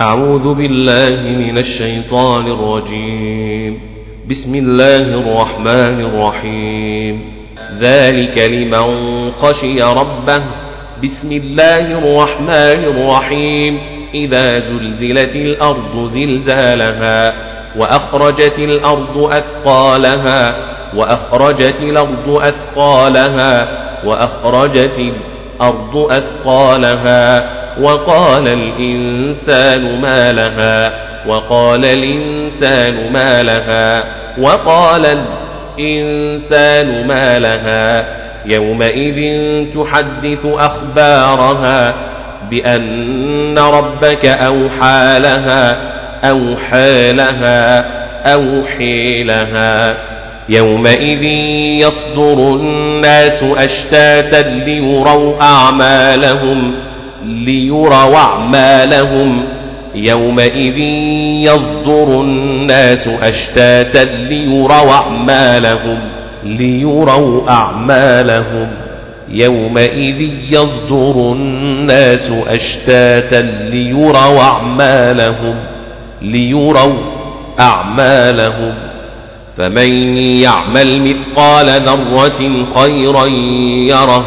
أعوذ بالله من الشيطان الرجيم. بسم الله الرحمن الرحيم. ذلك لمن خشي ربه. بسم الله الرحمن الرحيم. إذا زلزلت الأرض زلزالها وأخرجت الأرض أثقالها وأخرجت الأرض أثقالها وأخرجت الأرض أثقالها. وقال الإنسان ما لها وقال الإنسان ما لها وقال الإنسان ما لها. يومئذ تحدث أخبارها بأن ربك أوحى لها أوحى لها أوحي لها. يومئذ يصدر الناس أشتاتا ليروا أعمالهم ليروا أعمالهم. يومئذ يصدر الناس أشتاتا ليروا أعمالهم ليروا أعمالهم. يومئذ يصدر الناس أشتاتا ليروا أعمالهم ليروا أعمالهم. فمن يعمل مثقال ذرة خيرا يره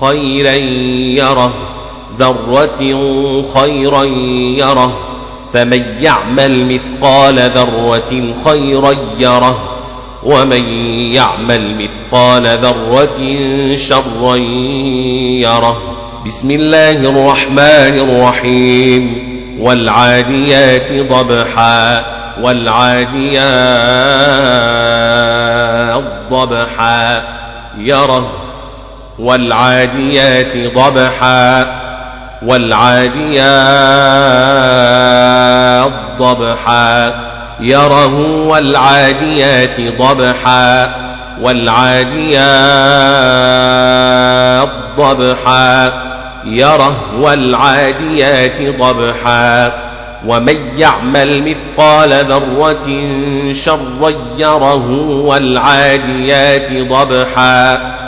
خيرا يره. ذرة خيرا يره فمن يعمل مثقال ذرة خيرا يره ومن يعمل مثقال ذرة شرا يره. بسم الله الرحمن الرحيم. والعاديات ضبحا والعاديات ضبحا يره. والعاديات ضبحا والعاديات ضبحا يره والعاديات ضبحا والعاديات ضبحا يره والعاديات ضبحا. ومن يعمل مثقال ذرة شرا يره والعاديات ضبحا.